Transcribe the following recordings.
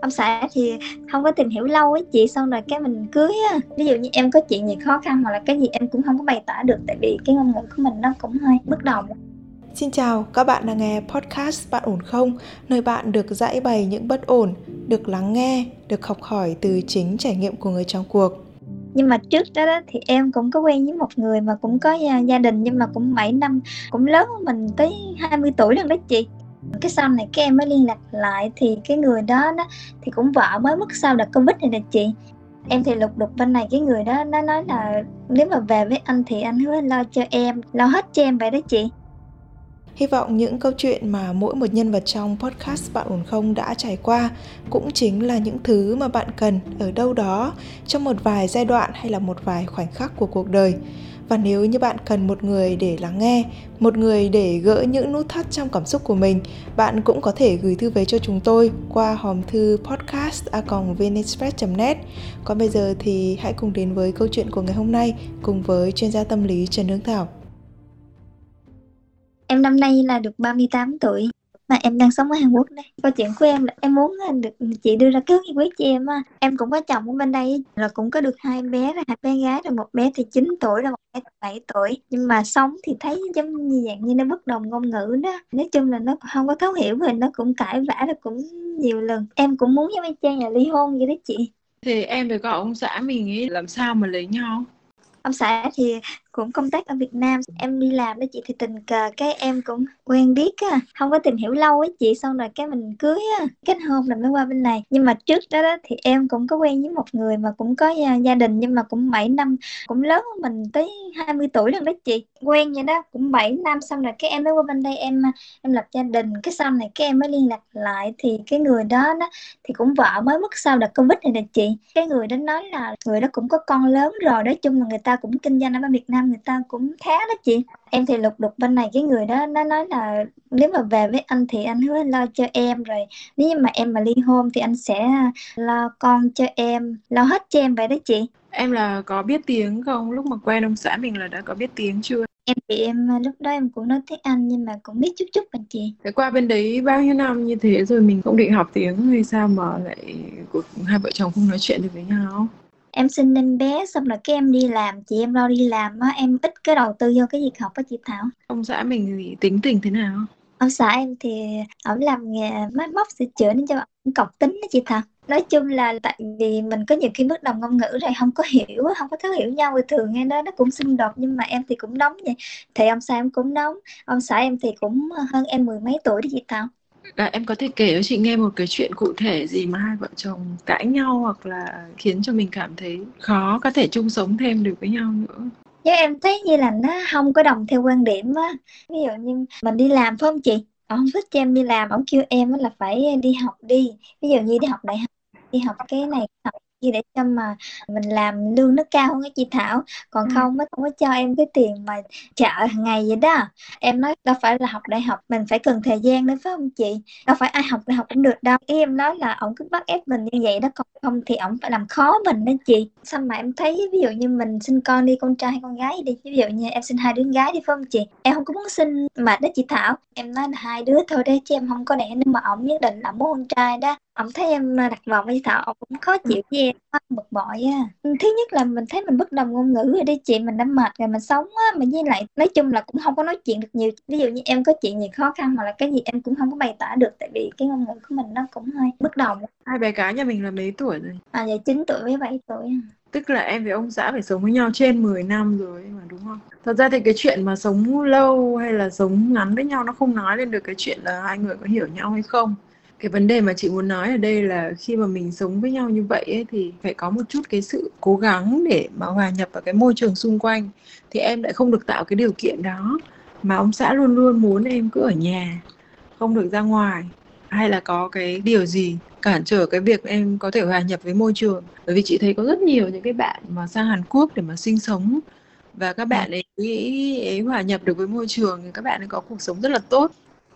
ông xã thì không có tìm hiểu lâu với chị xong rồi cái mình cưới á ví dụ như em có chuyện gì khó khăn hoặc là cái gì em cũng không có bày tỏ được tại vì cái ngôn ngữ của mình nó cũng hơi bất đồng Xin chào, các bạn đang nghe podcast Bạn ổn không? Nơi bạn được giải bày những bất ổn, được lắng nghe, được học hỏi từ chính trải nghiệm của người trong cuộc. Nhưng mà trước đó, đó thì em cũng có quen với một người mà cũng có gia, gia đình nhưng mà cũng 7 năm, cũng lớn hơn mình tới 20 tuổi lần đó chị. Cái sau này các em mới liên lạc lại thì cái người đó nó, thì cũng vợ mới mất sau đợt Covid này nè chị em thì lục đục bên này cái người đó, nó nói là nếu mà về với anh thì anh hứa lo cho em, lo hết cho em vậy đó chị Hy vọng những câu chuyện mà mỗi một nhân vật trong podcast Bạn ổn không đã trải qua cũng chính là những thứ mà bạn cần ở đâu đó trong một vài giai đoạn hay là một vài khoảnh khắc của cuộc đời. Và nếu như bạn cần một người để lắng nghe, một người để gỡ những nút thắt trong cảm xúc của mình, bạn cũng có thể gửi thư về cho chúng tôi qua hòm thư podcast net Còn bây giờ thì hãy cùng đến với câu chuyện của ngày hôm nay cùng với chuyên gia tâm lý Trần Hương Thảo. Em năm nay là được 38 tuổi mà em đang sống ở Hàn Quốc đây. Câu chuyện của em là em muốn được chị đưa ra kế hoạch quyết cho em á. Em cũng có chồng ở bên đây rồi cũng có được hai bé rồi hai bé gái rồi một bé thì 9 tuổi rồi một bé 7 tuổi. Nhưng mà sống thì thấy giống như dạng như nó bất đồng ngôn ngữ đó. Nói chung là nó không có thấu hiểu rồi nó cũng cãi vã rồi cũng nhiều lần. Em cũng muốn với anh Trang là ly hôn vậy đó chị. Thì em phải gọi ông xã mình ấy làm sao mà lấy nhau? ông xã thì cũng công tác ở Việt Nam. Em đi làm đó chị thì tình cờ cái em cũng quen biết á. Không có tìm hiểu lâu á chị xong rồi cái mình cưới á kết hôn là mới qua bên này. Nhưng mà trước đó, đó thì em cũng có quen với một người mà cũng có gia, gia đình nhưng mà cũng 7 năm cũng lớn hơn mình tới 20 tuổi luôn đó chị. Quen vậy đó cũng 7 năm xong rồi cái em mới qua bên đây em à, em lập gia đình. Cái sau này cái em mới liên lạc lại thì cái người đó đó thì cũng vợ mới mất sau đợt covid này nè chị. Cái người đó nói là người đó cũng có con lớn rồi nói chung là người ta cũng kinh doanh ở bên Việt Nam người ta cũng khá đó chị. Em thì lục đục bên này cái người đó nó nói là nếu mà về với anh thì anh hứa lo cho em rồi. Nếu như mà em mà ly hôn thì anh sẽ lo con cho em lo hết cho em vậy đó chị. Em là có biết tiếng không? Lúc mà quen ông xã mình là đã có biết tiếng chưa? Em thì em lúc đó em cũng nói tiếng Anh nhưng mà cũng biết chút chút anh chị. Thế qua bên đấy bao nhiêu năm như thế rồi mình không định học tiếng hay sao mà lại hai vợ chồng không nói chuyện được với nhau? Em sinh em bé xong rồi cái em đi làm chị em lo đi làm á em ít cái đầu tư vô cái việc học á chị Thảo. Ông xã mình thì tính tình thế nào? Ông xã em thì ổng làm nghề máy móc sửa chữa nên cho cọc tính đó chị Thảo. Nói chung là tại vì mình có nhiều khi bất đồng ngôn ngữ rồi không có hiểu không có thấu hiểu nhau thì thường nghe đó nó cũng xung đột nhưng mà em thì cũng nóng vậy. Thì ông xã em cũng nóng ông xã em thì cũng hơn em mười mấy tuổi đó chị Thảo À, em có thể kể cho chị nghe một cái chuyện cụ thể gì mà hai vợ chồng cãi nhau hoặc là khiến cho mình cảm thấy khó có thể chung sống thêm được với nhau nữa? Chứ em thấy như là nó không có đồng theo quan điểm á. Ví dụ như mình đi làm phải không chị? Ông không thích cho em đi làm ông kêu em là phải đi học đi. Ví dụ như đi học đại học đi học cái này học gì để cho mà mình làm lương nó cao hơn cái chị Thảo. Còn ừ. không nó không có cho em cái tiền mà chợ hàng ngày vậy đó. Em nói đâu phải là học đại học mình phải cần thời gian nữa phải không chị? Đâu phải ai học đại học cũng được đâu. Ý em nói là ổng cứ bắt ép mình như vậy đó còn không thì ổng phải làm khó mình đó chị. Sao mà em thấy ví dụ như mình sinh con đi con trai hay con gái đi ví dụ như em sinh hai đứa gái đi phải không chị? Em không có muốn sinh mà đó chị Thảo. Em nói là hai đứa thôi đấy chứ em không có đẻ nhưng mà ổng nhất định là muốn con trai đó ông thấy em đặt vòng với thảo ông cũng khó chịu với em bực bội á. Thứ nhất là mình thấy mình bất đồng ngôn ngữ rồi đi chị mình đã mệt rồi mình sống á mà với lại nói chung là cũng không có nói chuyện được nhiều. Ví dụ như em có chuyện gì khó khăn hoặc là cái gì em cũng không có bày tỏ được tại vì cái ngôn ngữ của mình nó cũng hơi bất đồng. Hai bé gái nhà mình là mấy tuổi rồi? À dạ 9 tuổi với 7 tuổi tức là em với ông xã phải sống với nhau trên 10 năm rồi mà đúng không? Thật ra thì cái chuyện mà sống lâu hay là sống ngắn với nhau nó không nói lên được cái chuyện là hai người có hiểu nhau hay không cái vấn đề mà chị muốn nói ở đây là khi mà mình sống với nhau như vậy ấy, thì phải có một chút cái sự cố gắng để mà hòa nhập vào cái môi trường xung quanh. Thì em lại không được tạo cái điều kiện đó mà ông xã luôn luôn muốn em cứ ở nhà không được ra ngoài. Hay là có cái điều gì cản trở cái việc em có thể hòa nhập với môi trường? Bởi vì chị thấy có rất nhiều những cái bạn mà sang Hàn Quốc để mà sinh sống và các bạn ấy, ấy hòa nhập được với môi trường thì các bạn ấy có cuộc sống rất là tốt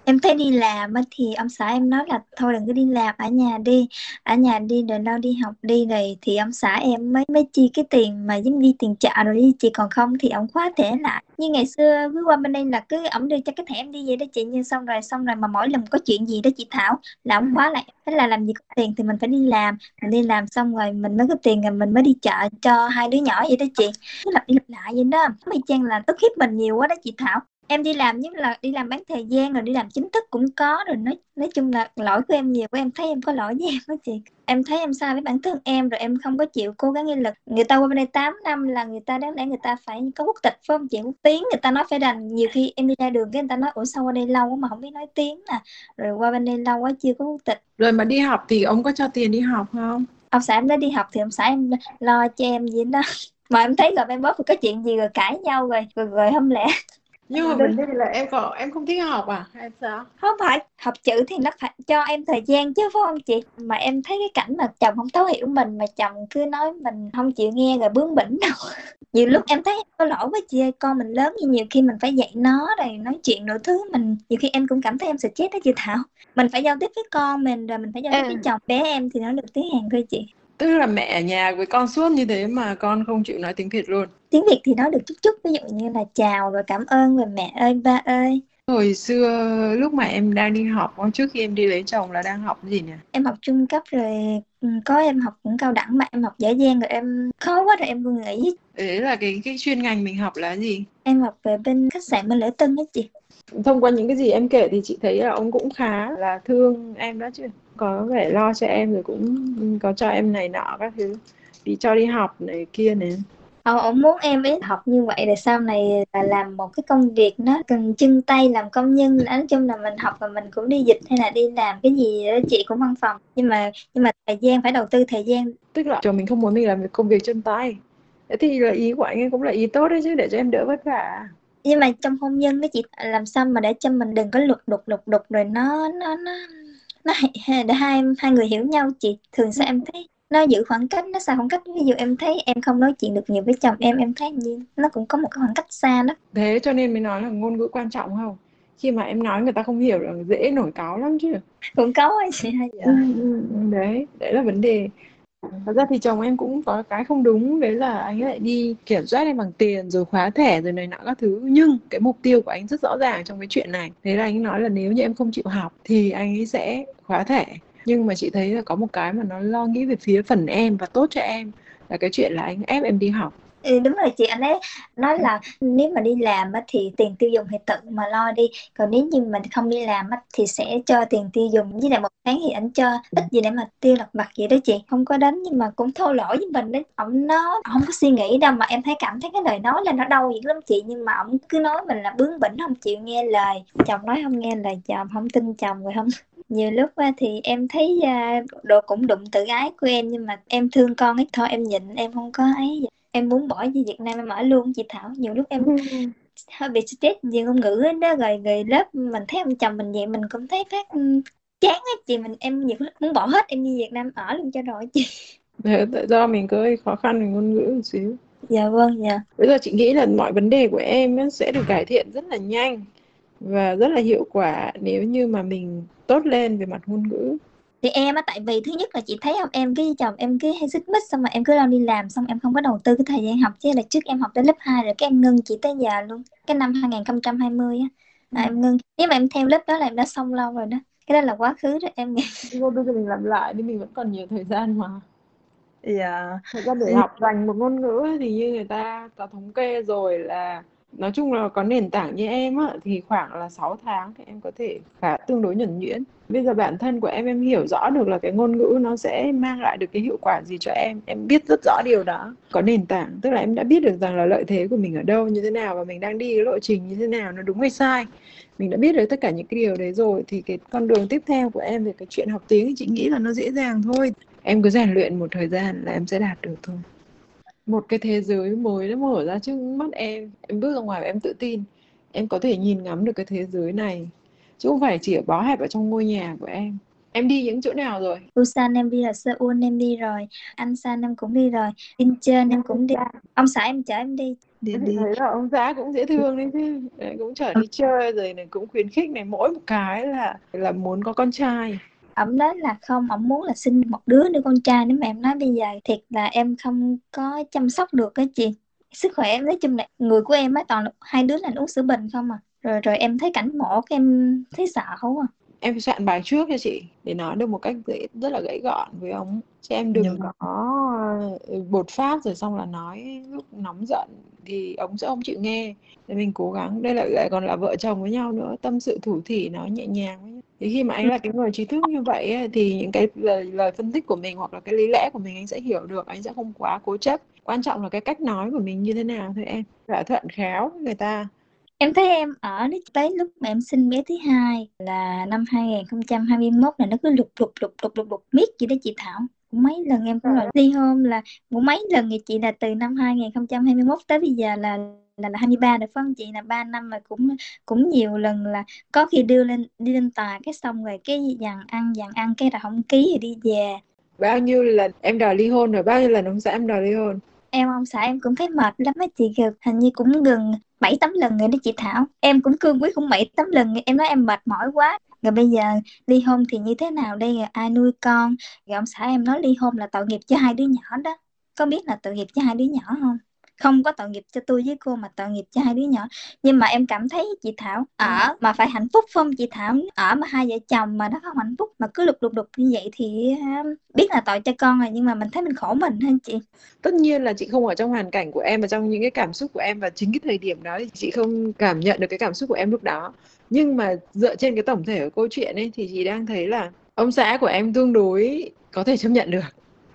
em thấy đi làm thì ông xã em nói là thôi đừng có đi làm, ở nhà đi, ở nhà đi rồi đâu đi học đi rồi thì ông xã em mới mới chi cái tiền mà giống đi tiền chợ rồi đi chị còn không thì ông khóa thẻ lại. Như ngày xưa cứ qua bên đây là cứ ổng đưa cho cái thẻ em đi vậy đó chị, nhưng xong rồi xong rồi mà mỗi lần có chuyện gì đó chị Thảo là ông khóa lại. Thế là làm gì có tiền thì mình phải đi làm. Mình đi làm xong rồi mình mới có tiền rồi mình mới đi chợ cho hai đứa nhỏ vậy đó chị. Cứ lặp đi lặp lại vậy đó. Mấy trang là ức hiếp mình nhiều quá đó chị Thảo em đi làm nhất là đi làm bán thời gian rồi đi làm chính thức cũng có rồi. Nói nói chung là lỗi của em nhiều em thấy em có lỗi với em đó chị. Em thấy em sai với bản thân em rồi em không có chịu cố gắng nghị lực. Người ta qua bên đây 8 năm là người ta đáng lẽ người ta phải có quốc tịch phải không chị? Quốc tiếng người ta nói phải đành. Nhiều khi em đi ra đường cái người ta nói ủa sao qua đây lâu mà không biết nói tiếng nè rồi qua bên đây lâu quá chưa có quốc tịch. Rồi mà đi học thì ông có cho tiền đi học không? Ông xã em đã đi học thì ông xã em lo cho em gì đó. Mà em thấy rồi em bớt có chuyện gì rồi cãi nhau rồi rồi, rồi không lẽ nhưng mà vấn đề là em có em không thích học à? Hay sao? Không phải học chữ thì nó phải cho em thời gian chứ phải không chị? Mà em thấy cái cảnh mà chồng không thấu hiểu mình mà chồng cứ nói mình không chịu nghe rồi bướng bỉnh đâu. Nhiều lúc em thấy có lỗi với chị ơi con mình lớn như nhiều khi mình phải dạy nó rồi nói chuyện nội thứ mình nhiều khi em cũng cảm thấy em sẽ chết đó chị thảo. Mình phải giao tiếp với con mình rồi mình phải giao tiếp với chồng bé em thì nó được tiếng hàn thôi chị tức là mẹ ở nhà với con suốt như thế mà con không chịu nói tiếng Việt luôn. Tiếng Việt thì nói được chút chút ví dụ như là chào rồi cảm ơn rồi mẹ ơi ba ơi. Hồi xưa lúc mà em đang đi học trước khi em đi lấy chồng là đang học gì nhỉ? Em học trung cấp rồi ừ, có em học cũng cao đẳng mà em học dễ dàng rồi em khó quá rồi em vừa nghĩ đấy là cái cái chuyên ngành mình học là gì? Em học về bên khách sạn bên lễ tân đó chị thông qua những cái gì em kể thì chị thấy là ông cũng khá là thương em đó chứ. Có vẻ lo cho em rồi cũng có cho em này nọ các thứ đi cho đi học này kia này Ông, ông muốn em ấy học như vậy để sau này là làm một cái công việc nó cần chân tay làm công nhân. Nói chung là mình học và mình cũng đi dịch hay là đi làm cái gì đó chị cũng văn phòng. Nhưng mà nhưng mà thời gian phải đầu tư thời gian. Tức là chồng mình không muốn mình làm việc công việc chân tay. Thế thì là ý của anh ấy cũng là ý tốt đấy chứ để cho em đỡ vất vả nhưng mà trong hôn nhân đó chị làm sao mà để cho mình đừng có lục đục lục đục rồi nó nó nó nó để hai hai người hiểu nhau. Chị thường sao em thấy nó giữ khoảng cách nó xa khoảng cách. Ví dụ em thấy em không nói chuyện được nhiều với chồng em em thấy như nó cũng có một cái khoảng cách xa đó. Thế cho nên mới nói là ngôn ngữ quan trọng không? Khi mà em nói người ta không hiểu là dễ nổi cáo lắm chứ. Cũng có anh chị. Hay ừ, ừ, ừ, đấy đấy là vấn đề thật ra thì chồng em cũng có cái không đúng, đấy là anh lại đi kiểm soát em bằng tiền rồi khóa thẻ rồi này nọ các thứ. Nhưng cái mục tiêu của anh rất rõ ràng trong cái chuyện này. Thế là anh nói là nếu như em không chịu học thì anh ấy sẽ khóa thẻ. Nhưng mà chị thấy là có một cái mà nó lo nghĩ về phía phần em và tốt cho em, là cái chuyện là anh ép em đi học đúng rồi chị. Anh ấy nói là nếu mà đi làm á, thì tiền tiêu dùng thì tự mà lo đi. Còn nếu như mình không đi làm á, thì sẽ cho tiền tiêu dùng. Với lại một tháng thì anh cho ít gì để mà tiêu lặt vặt vậy đó chị. Không có đánh nhưng mà cũng thô lỗ với mình đấy. Ổng nó không có suy nghĩ đâu mà em thấy cảm thấy cái lời nói là nó đau dữ lắm chị. Nhưng mà ổng cứ nói mình là bướng bỉnh không chịu nghe lời. Chồng nói không nghe lời chồng không tin chồng rồi không nhiều lúc thì em thấy uh, đồ cũng đụng tự ái của em nhưng mà em thương con ấy thôi em nhịn em không có ấy em muốn bỏ về Việt Nam em ở luôn chị Thảo. Nhiều lúc em ừ. hơi bị stress về ngôn ngữ đó rồi rồi lớp. Mình thấy ông chồng mình vậy mình cũng thấy phát chán á chị. Mình em nhiều lúc muốn bỏ hết em đi Việt Nam ở luôn cho rồi chị. Tại do mình có khó khăn về ngôn ngữ một xíu. Dạ vâng dạ. Bây giờ chị nghĩ là mọi vấn đề của em sẽ được cải thiện rất là nhanh và rất là hiệu quả nếu như mà mình tốt lên về mặt ngôn ngữ thì em á tại vì thứ nhất là chị thấy không em cái chồng em cứ hay xích mích xong mà em cứ lo đi làm xong em không có đầu tư cái thời gian học chứ là trước em học tới lớp 2 rồi cái em ngưng chỉ tới giờ luôn cái năm 2020 á là ừ. em ngưng nếu mà em theo lớp đó là em đã xong lâu rồi đó cái đó là quá khứ rồi em nghĩ bây giờ mình làm lại đi mình vẫn còn nhiều thời gian mà dạ yeah. thời gian để học dành một ngôn ngữ thì như người ta có thống kê rồi là nói chung là có nền tảng như em á, thì khoảng là 6 tháng thì em có thể khá tương đối nhuần nhuyễn. Bây giờ bản thân của em em hiểu rõ được là cái ngôn ngữ nó sẽ mang lại được cái hiệu quả gì cho em em biết rất rõ điều đó. Có nền tảng tức là em đã biết được rằng là lợi thế của mình ở đâu như thế nào và mình đang đi cái lộ trình như thế nào nó đúng hay sai. Mình đã biết được tất cả những cái điều đấy rồi thì cái con đường tiếp theo của em về cái chuyện học tiếng thì chị nghĩ là nó dễ dàng thôi. Em cứ rèn luyện một thời gian là em sẽ đạt được thôi một cái thế giới mới nó mở ra trước mắt em em bước ra ngoài và em tự tin. Em có thể nhìn ngắm được cái thế giới này chứ không phải chỉ ở bó hẹp ở trong ngôi nhà của em. Em đi những chỗ nào rồi? Busan em đi là Seoul em đi rồi Anh San em cũng đi rồi Incheon em cũng đi. Ông xã em chở em đi. Đi đi thấy là ông xã cũng dễ thương đấy chứ. Đấy, cũng chở đi chơi rồi này cũng khuyến khích này mỗi một cái là là muốn có con trai ổng nói là không ổng muốn là sinh một đứa nữa con trai nếu mà em nói bây giờ thiệt là em không có chăm sóc được cái chị. Sức khỏe em nói chung là người của em á toàn là hai đứa là uống sữa bình không à. Rồi rồi em thấy cảnh mổ cái em thấy sợ không à. Em soạn bài trước cho chị để nói được một cách dễ rất là gãy gọn với ông. Chứ em đừng Nhưng... có ừ, bột phát rồi xong là nói lúc nóng giận thì ông sẽ không chịu nghe. Để mình cố gắng đây lại lại còn là vợ chồng với nhau nữa tâm sự thủ thỉ nói nhẹ nhàng. Thì khi mà anh là cái người trí thức như vậy ấy, thì những cái lời, lời phân tích của mình hoặc là cái lý lẽ của mình anh sẽ hiểu được anh sẽ không quá cố chấp. Quan trọng là cái cách nói của mình như thế nào thôi em. Thỏa thuận khéo với người ta. Em thấy em ở đến tới lúc mà em sinh bé thứ hai là năm 2021 là nó cứ lục lục lục lục lục lục miết gì đó chị Thảo. Mấy lần em cũng là ly hôn là cũng mấy lần thì chị là từ năm 2021 tới bây giờ là là là 23 rồi phân chị? Là 3 năm mà cũng cũng nhiều lần là có khi đưa lên đi lên tòa cái xong rồi cái dàn ăn dàn ăn cái là không ký rồi đi về. Bao nhiêu lần em đòi ly hôn rồi? Bao nhiêu lần ông xã em đòi ly hôn? Em ông xã em cũng thấy mệt lắm á chị hình như cũng gần bảy tám lần rồi đó chị Thảo. Em cũng cương quyết cũng bảy tám lần em nói em mệt mỏi quá. Rồi bây giờ ly hôn thì như thế nào đây? Rồi ai nuôi con? Rồi ông xã em nói ly hôn là tội nghiệp cho hai đứa nhỏ đó. Có biết là tội nghiệp cho hai đứa nhỏ không không có tội nghiệp cho tôi với cô mà tội nghiệp cho hai đứa nhỏ. Nhưng mà em cảm thấy chị Thảo ở mà phải hạnh phúc không? Chị Thảo ở mà hai vợ chồng mà nó không hạnh phúc mà cứ lục lục lục như vậy thì biết là tội cho con rồi nhưng mà mình thấy mình khổ mình hơn chị. Tất nhiên là chị không ở trong hoàn cảnh của em và trong những cái cảm xúc của em và chính cái thời điểm đó thì chị không cảm nhận được cái cảm xúc của em lúc đó. Nhưng mà dựa trên cái tổng thể của câu chuyện ấy thì chị đang thấy là ông xã của em tương đối có thể chấp nhận được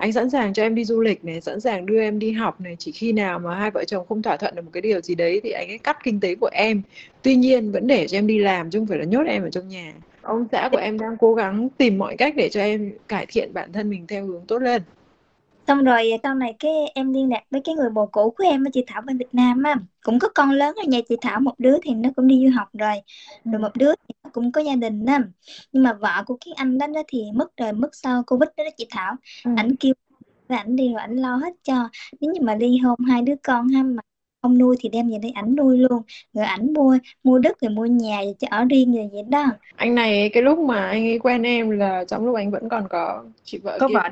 anh sẵn sàng cho em đi du lịch này sẵn sàng đưa em đi học này chỉ khi nào mà hai vợ chồng không thỏa thuận được một cái điều gì đấy thì anh ấy cắt kinh tế của em. Tuy nhiên vẫn để cho em đi làm chứ không phải là nhốt em ở trong nhà. Ông xã của em đang cố gắng tìm mọi cách để cho em cải thiện bản thân mình theo hướng tốt lên xong rồi sau này cái em liên lạc với cái người bồ cũ của em ở chị Thảo bên Việt Nam á cũng có con lớn rồi nha chị Thảo một đứa thì nó cũng đi du học rồi. Rồi một đứa thì cũng có gia đình đó nhưng mà vợ của cái anh đó, đó thì mất rồi mất sau covid đó, đó chị Thảo. Ừ. ảnh kêu là ảnh đi rồi ảnh lo hết cho. Nếu như mà ly hôn hai đứa con ha mà ông nuôi thì đem về đây ảnh nuôi luôn. Rồi ảnh mua mua đất rồi mua nhà rồi cho ở riêng rồi vậy đó. Anh này cái lúc mà anh ấy quen em là trong lúc anh vẫn còn có chị vợ có kia. vợ.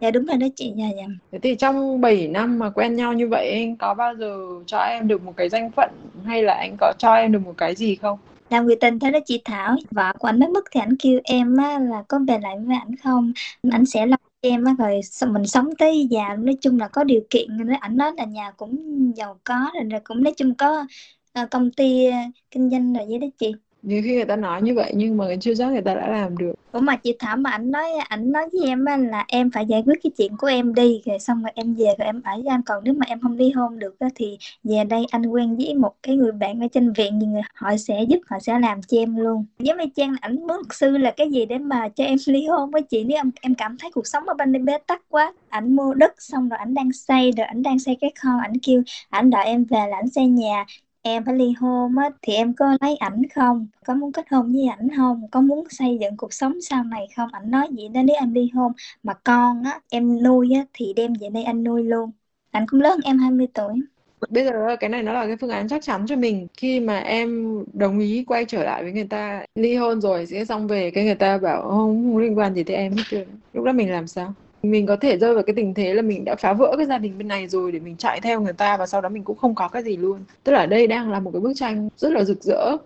Dạ đúng rồi đó chị dạ dạ. Thế thì trong 7 năm mà quen nhau như vậy anh có bao giờ cho em được một cái danh phận hay là anh có cho em được một cái gì không? Làm người tình thế đó chị Thảo vợ của anh mới mất thì anh kêu em á, là có về lại với anh không? Anh sẽ lo em á, rồi mình sống tới già nói chung là có điều kiện nói ảnh nói là nhà cũng giàu có rồi, rồi cũng nói chung có ờ, công ty kinh doanh rồi vậy đó chị nhiều khi người ta nói như vậy nhưng mà chưa chắc người ta đã làm được. Ủa mà chị Thảo mà ảnh nói ảnh nói với em là em phải giải quyết cái chuyện của em đi, rồi xong rồi em về rồi em ở với anh còn nếu mà em không ly hôn được thì về đây anh quen với một cái người bạn ở trên viện thì người, họ sẽ giúp, họ sẽ làm cho em luôn. Giống như Trang ảnh muốn luật sư là cái gì để mà cho em ly hôn với chị nếu em em cảm thấy cuộc sống ở bên đây bế tắc quá. Ảnh mua đất xong rồi ảnh đang xây, rồi ảnh đang xây cái kho, ảnh kêu ảnh đợi em về là ảnh xây nhà em phải ly hôn á thì em có lấy ảnh không? Có muốn kết hôn với ảnh không? Có muốn xây dựng cuộc sống sau này không? Ảnh nói gì đó nếu em ly hôn mà con á em nuôi á thì đem về đây anh nuôi luôn. Ảnh cũng lớn em 20 tuổi. Bây giờ cái này nó là cái phương án chắc chắn cho mình. Khi mà em đồng ý quay trở lại với người ta ly hôn rồi sẽ xong về cái người ta bảo không, không liên quan gì tới em hết trơn. Lúc đó mình làm sao? Mình có thể rơi vào cái tình thế là mình đã phá vỡ cái gia đình bên này rồi để mình chạy theo người ta và sau đó mình cũng không có cái gì luôn. Tức là đây đang là một cái bức tranh rất là rực rỡ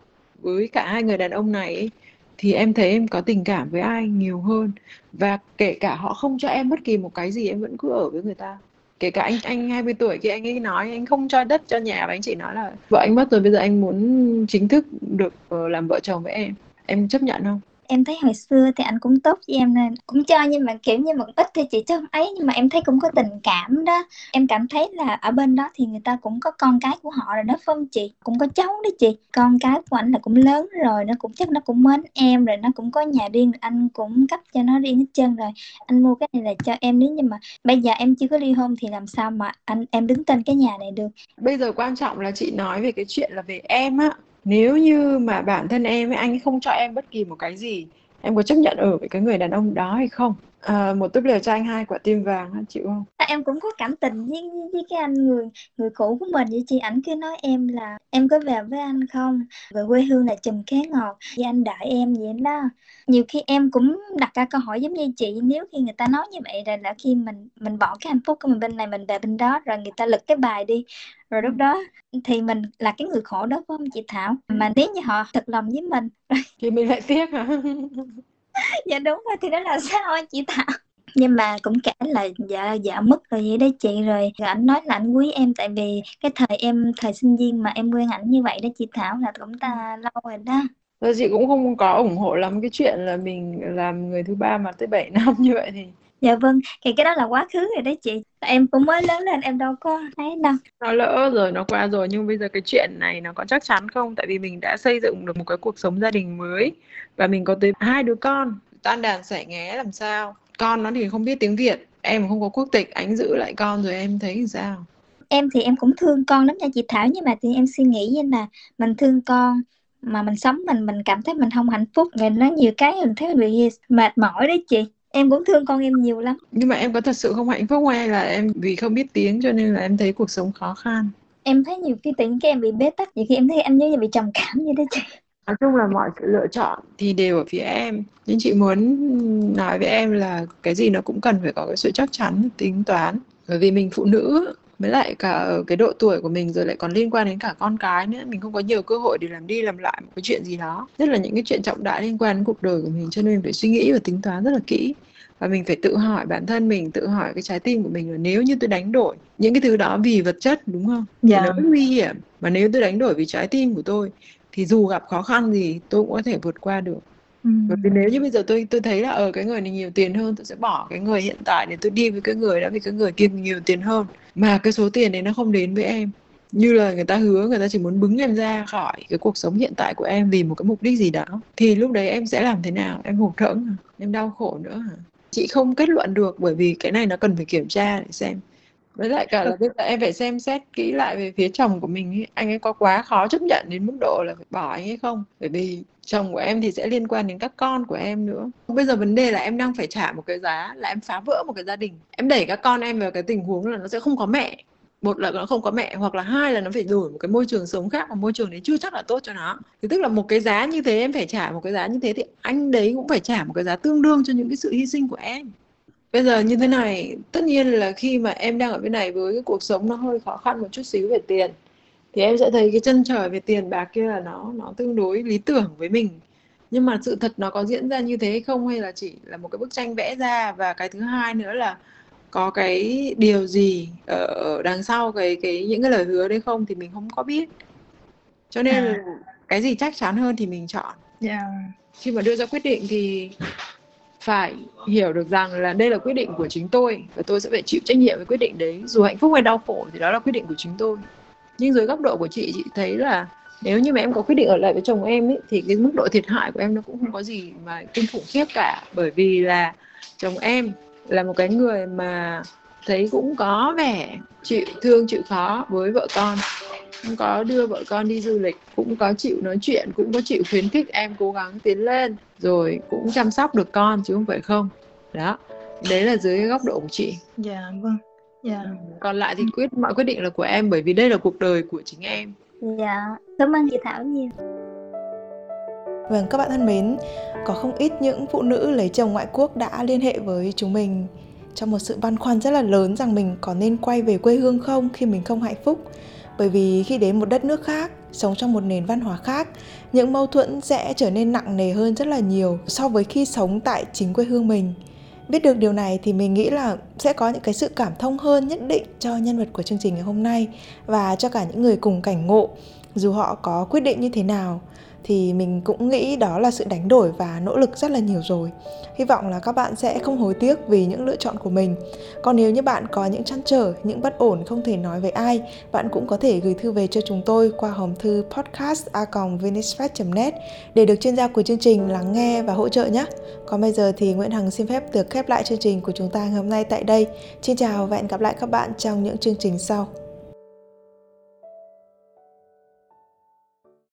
với cả hai người đàn ông này thì em thấy em có tình cảm với ai nhiều hơn? Và kể cả họ không cho em bất kỳ một cái gì, em vẫn cứ ở với người ta. Kể cả anh anh 20 tuổi kia anh ấy nói, anh không cho đất, cho nhà và anh chỉ nói là, vợ anh mất rồi, bây giờ anh muốn chính thức được ờ, làm vợ chồng với em. Em chấp nhận không? Em thấy hồi xưa thì anh cũng tốt với em nên cũng cho, nhưng mà, kiểu như một ít thì chị chứ không ấy nhưng mà em thấy cũng có tình cảm đó. Em cảm thấy là ở bên đó thì người ta cũng có con cái của họ rồi đó phân chị? Cũng có cháu đó chị. Con cái của anh là cũng lớn rồi, nó cũng, chắc nó cũng mến em rồi, nó cũng có nhà riêng, anh cũng cấp cho nó riêng hết trơn rồi. Anh mua cái này là cho em, nếu như mà bây giờ em chưa có ly hôn thì làm sao mà anh, em đứng tên cái nhà này được? Bây giờ quan trọng là chị nói về cái chuyện là về em á nếu như mà bản thân em ấy, anh không cho em bất kỳ một cái gì, em có chấp nhận ở với cái người đàn ông đó hay không? À, một túp lều cho anh hai quả tim vàng anh chịu không? À, em cũng có cảm tình với, với cái anh người người cũ của mình vậy chị. Ảnh cứ nói em là em có về với anh không? Về quê hương là chùm cá ngọt. Và anh đợi em vậy đó. Nhiều khi em cũng đặt ra câu hỏi giống như chị nếu khi người ta nói như vậy là là khi mình mình bỏ cái hạnh phúc của mình bên này mình về bên đó rồi người ta lật cái bài đi. Rồi lúc đó thì mình là cái người khổ đó phải không chị Thảo? Mà nếu như họ thật lòng với mình. Thì mình lại tiếc hả dạ đúng rồi, thì đó là sao anh chị Thảo nhưng mà cũng kể là dạ dạ mất rồi vậy đấy chị. Rồi rồi anh nói là anh quý em, tại vì cái thời em, thời sinh viên mà em quen ảnh như vậy đó chị Thảo là cũng ta lâu rồi đó. Giờ chị cũng không có ủng hộ lắm cái chuyện là mình làm người thứ ba mà tới 7 năm như vậy thì dạ vâng thì cái đó là quá khứ rồi đấy chị. Em cũng mới lớn lên em đâu có thấy đâu. Nó lỡ rồi nó qua rồi. Nhưng bây giờ cái chuyện này nó có chắc chắn không? Tại vì mình đã xây dựng được một cái cuộc sống gia đình mới. Và mình có tới hai đứa con. Tan đàn sẻ nghé làm sao? Con nó thì không biết tiếng Việt. Em không có quốc tịch anh giữ lại con rồi em thấy sao? Em thì em cũng thương con lắm nha chị Thảo. Nhưng mà thì em suy nghĩ như là mình thương con mà mình sống mình mình cảm thấy mình không hạnh phúc. Rồi nó nhiều cái mình thấy bị mệt mỏi đấy chị em cũng thương con em nhiều lắm. Nhưng mà em có thật sự không hạnh phúc hay là em vì không biết tiếng cho nên là em thấy cuộc sống khó khăn? Em thấy nhiều khi tự cái em bị bế tắc nhiều khi em thấy anh như bị trầm cảm vậy đó chị nói chung là mọi sự lựa chọn thì đều ở phía em. Nhưng chị muốn nói với em là cái gì nó cũng cần phải có cái sự chắc chắn tính toán. Bởi vì mình phụ nữ mới lại cả ở cái độ tuổi của mình rồi lại còn liên quan đến cả con cái nữa. Mình không có nhiều cơ hội để làm đi làm lại một cái chuyện gì đó. Nhất là những cái chuyện trọng đại liên quan đến cuộc đời của mình cho nên phải suy nghĩ và tính toán rất là kỹ. Và mình phải tự hỏi bản thân mình tự hỏi cái trái tim của mình là nếu như tôi đánh đổi những cái thứ đó vì vật chất đúng không? Dạ. thì nó rất nguy hiểm. Mà nếu tôi đánh đổi vì trái tim của tôi thì dù gặp khó khăn gì tôi cũng có thể vượt qua được. Ừ. bởi vì nếu như bây giờ tôi tôi thấy là ở ờ, cái người này nhiều tiền hơn tôi sẽ bỏ cái người hiện tại để tôi đi với cái người đó vì cái người kia nhiều tiền hơn mà cái số tiền đấy nó không đến với em. Như là người ta hứa người ta chỉ muốn bứng em ra khỏi cái cuộc sống hiện tại của em vì một cái mục đích gì đó. Thì lúc đấy em sẽ làm thế nào? Em hụt hẫng em đau khổ nữa hả? Chị không kết luận được bởi vì cái này nó cần phải kiểm tra để xem với lại cả là bây giờ em phải xem xét kỹ lại về phía chồng của mình ấy. anh ấy có quá khó chấp nhận đến mức độ là phải bỏ anh ấy không? Bởi vì chồng của em thì sẽ liên quan đến các con của em nữa. Bây giờ vấn đề là em đang phải trả một cái giá, là em phá vỡ một cái gia đình. Em đẩy các con em vào cái tình huống là nó sẽ không có mẹ. Một là nó không có mẹ, hoặc là hai là nó phải đổi một cái môi trường sống khác mà môi trường đấy chưa chắc là tốt cho nó. Thì tức là một cái giá như thế, em phải trả một cái giá như thế thì anh đấy cũng phải trả một cái giá tương đương cho những cái sự hy sinh của em bây giờ như thế này tất nhiên là khi mà em đang ở bên này với cái cuộc sống nó hơi khó khăn một chút xíu về tiền thì em sẽ thấy cái chân trời về tiền bạc kia là nó nó tương đối lý tưởng với mình nhưng mà sự thật nó có diễn ra như thế không hay là chỉ là một cái bức tranh vẽ ra và cái thứ hai nữa là có cái điều gì ở đằng sau cái cái những cái lời hứa đấy không thì mình không có biết cho nên à. cái gì chắc chắn hơn thì mình chọn yeah. Khi mà đưa ra quyết định thì phải hiểu được rằng là đây là quyết định của chính tôi và tôi sẽ phải chịu trách nhiệm với quyết định đấy. Dù hạnh phúc hay đau khổ thì đó là quyết định của chính tôi. Nhưng dưới góc độ của chị chị thấy là nếu như mà em có quyết định ở lại với chồng em ấy thì cái mức độ thiệt hại của em nó cũng không có gì mà kinh khủng khiếp cả. Bởi vì là chồng em là một cái người mà thấy cũng có vẻ chịu thương, chịu khó với vợ con cũng có đưa vợ con đi du lịch cũng có chịu nói chuyện cũng có chịu khuyến khích em cố gắng tiến lên rồi cũng chăm sóc được con chứ không phải không. Đó đấy là dưới góc độ của chị. Dạ vâng. Dạ. Còn lại thì quyết mọi quyết định là của em bởi vì đây là cuộc đời của chính em. Dạ cảm ơn chị thảo nhiều. Vâng, các bạn thân mến, có không ít những phụ nữ lấy chồng ngoại quốc đã liên hệ với chúng mình trong một sự băn khoăn rất là lớn rằng mình có nên quay về quê hương không khi mình không hạnh phúc bởi vì khi đến một đất nước khác, sống trong một nền văn hóa khác, những mâu thuẫn sẽ trở nên nặng nề hơn rất là nhiều so với khi sống tại chính quê hương mình. Biết được điều này thì mình nghĩ là sẽ có những cái sự cảm thông hơn nhất định cho nhân vật của chương trình ngày hôm nay và cho cả những người cùng cảnh ngộ, dù họ có quyết định như thế nào thì mình cũng nghĩ đó là sự đánh đổi và nỗ lực rất là nhiều rồi. Hy vọng là các bạn sẽ không hối tiếc vì những lựa chọn của mình. Còn nếu như bạn có những trăn trở, những bất ổn không thể nói với ai, bạn cũng có thể gửi thư về cho chúng tôi qua hòm thư podcast net để được chuyên gia của chương trình lắng nghe và hỗ trợ nhé. Còn bây giờ thì Nguyễn Hằng xin phép được khép lại chương trình của chúng ta ngày hôm nay tại đây. Xin chào và hẹn gặp lại các bạn trong những chương trình sau.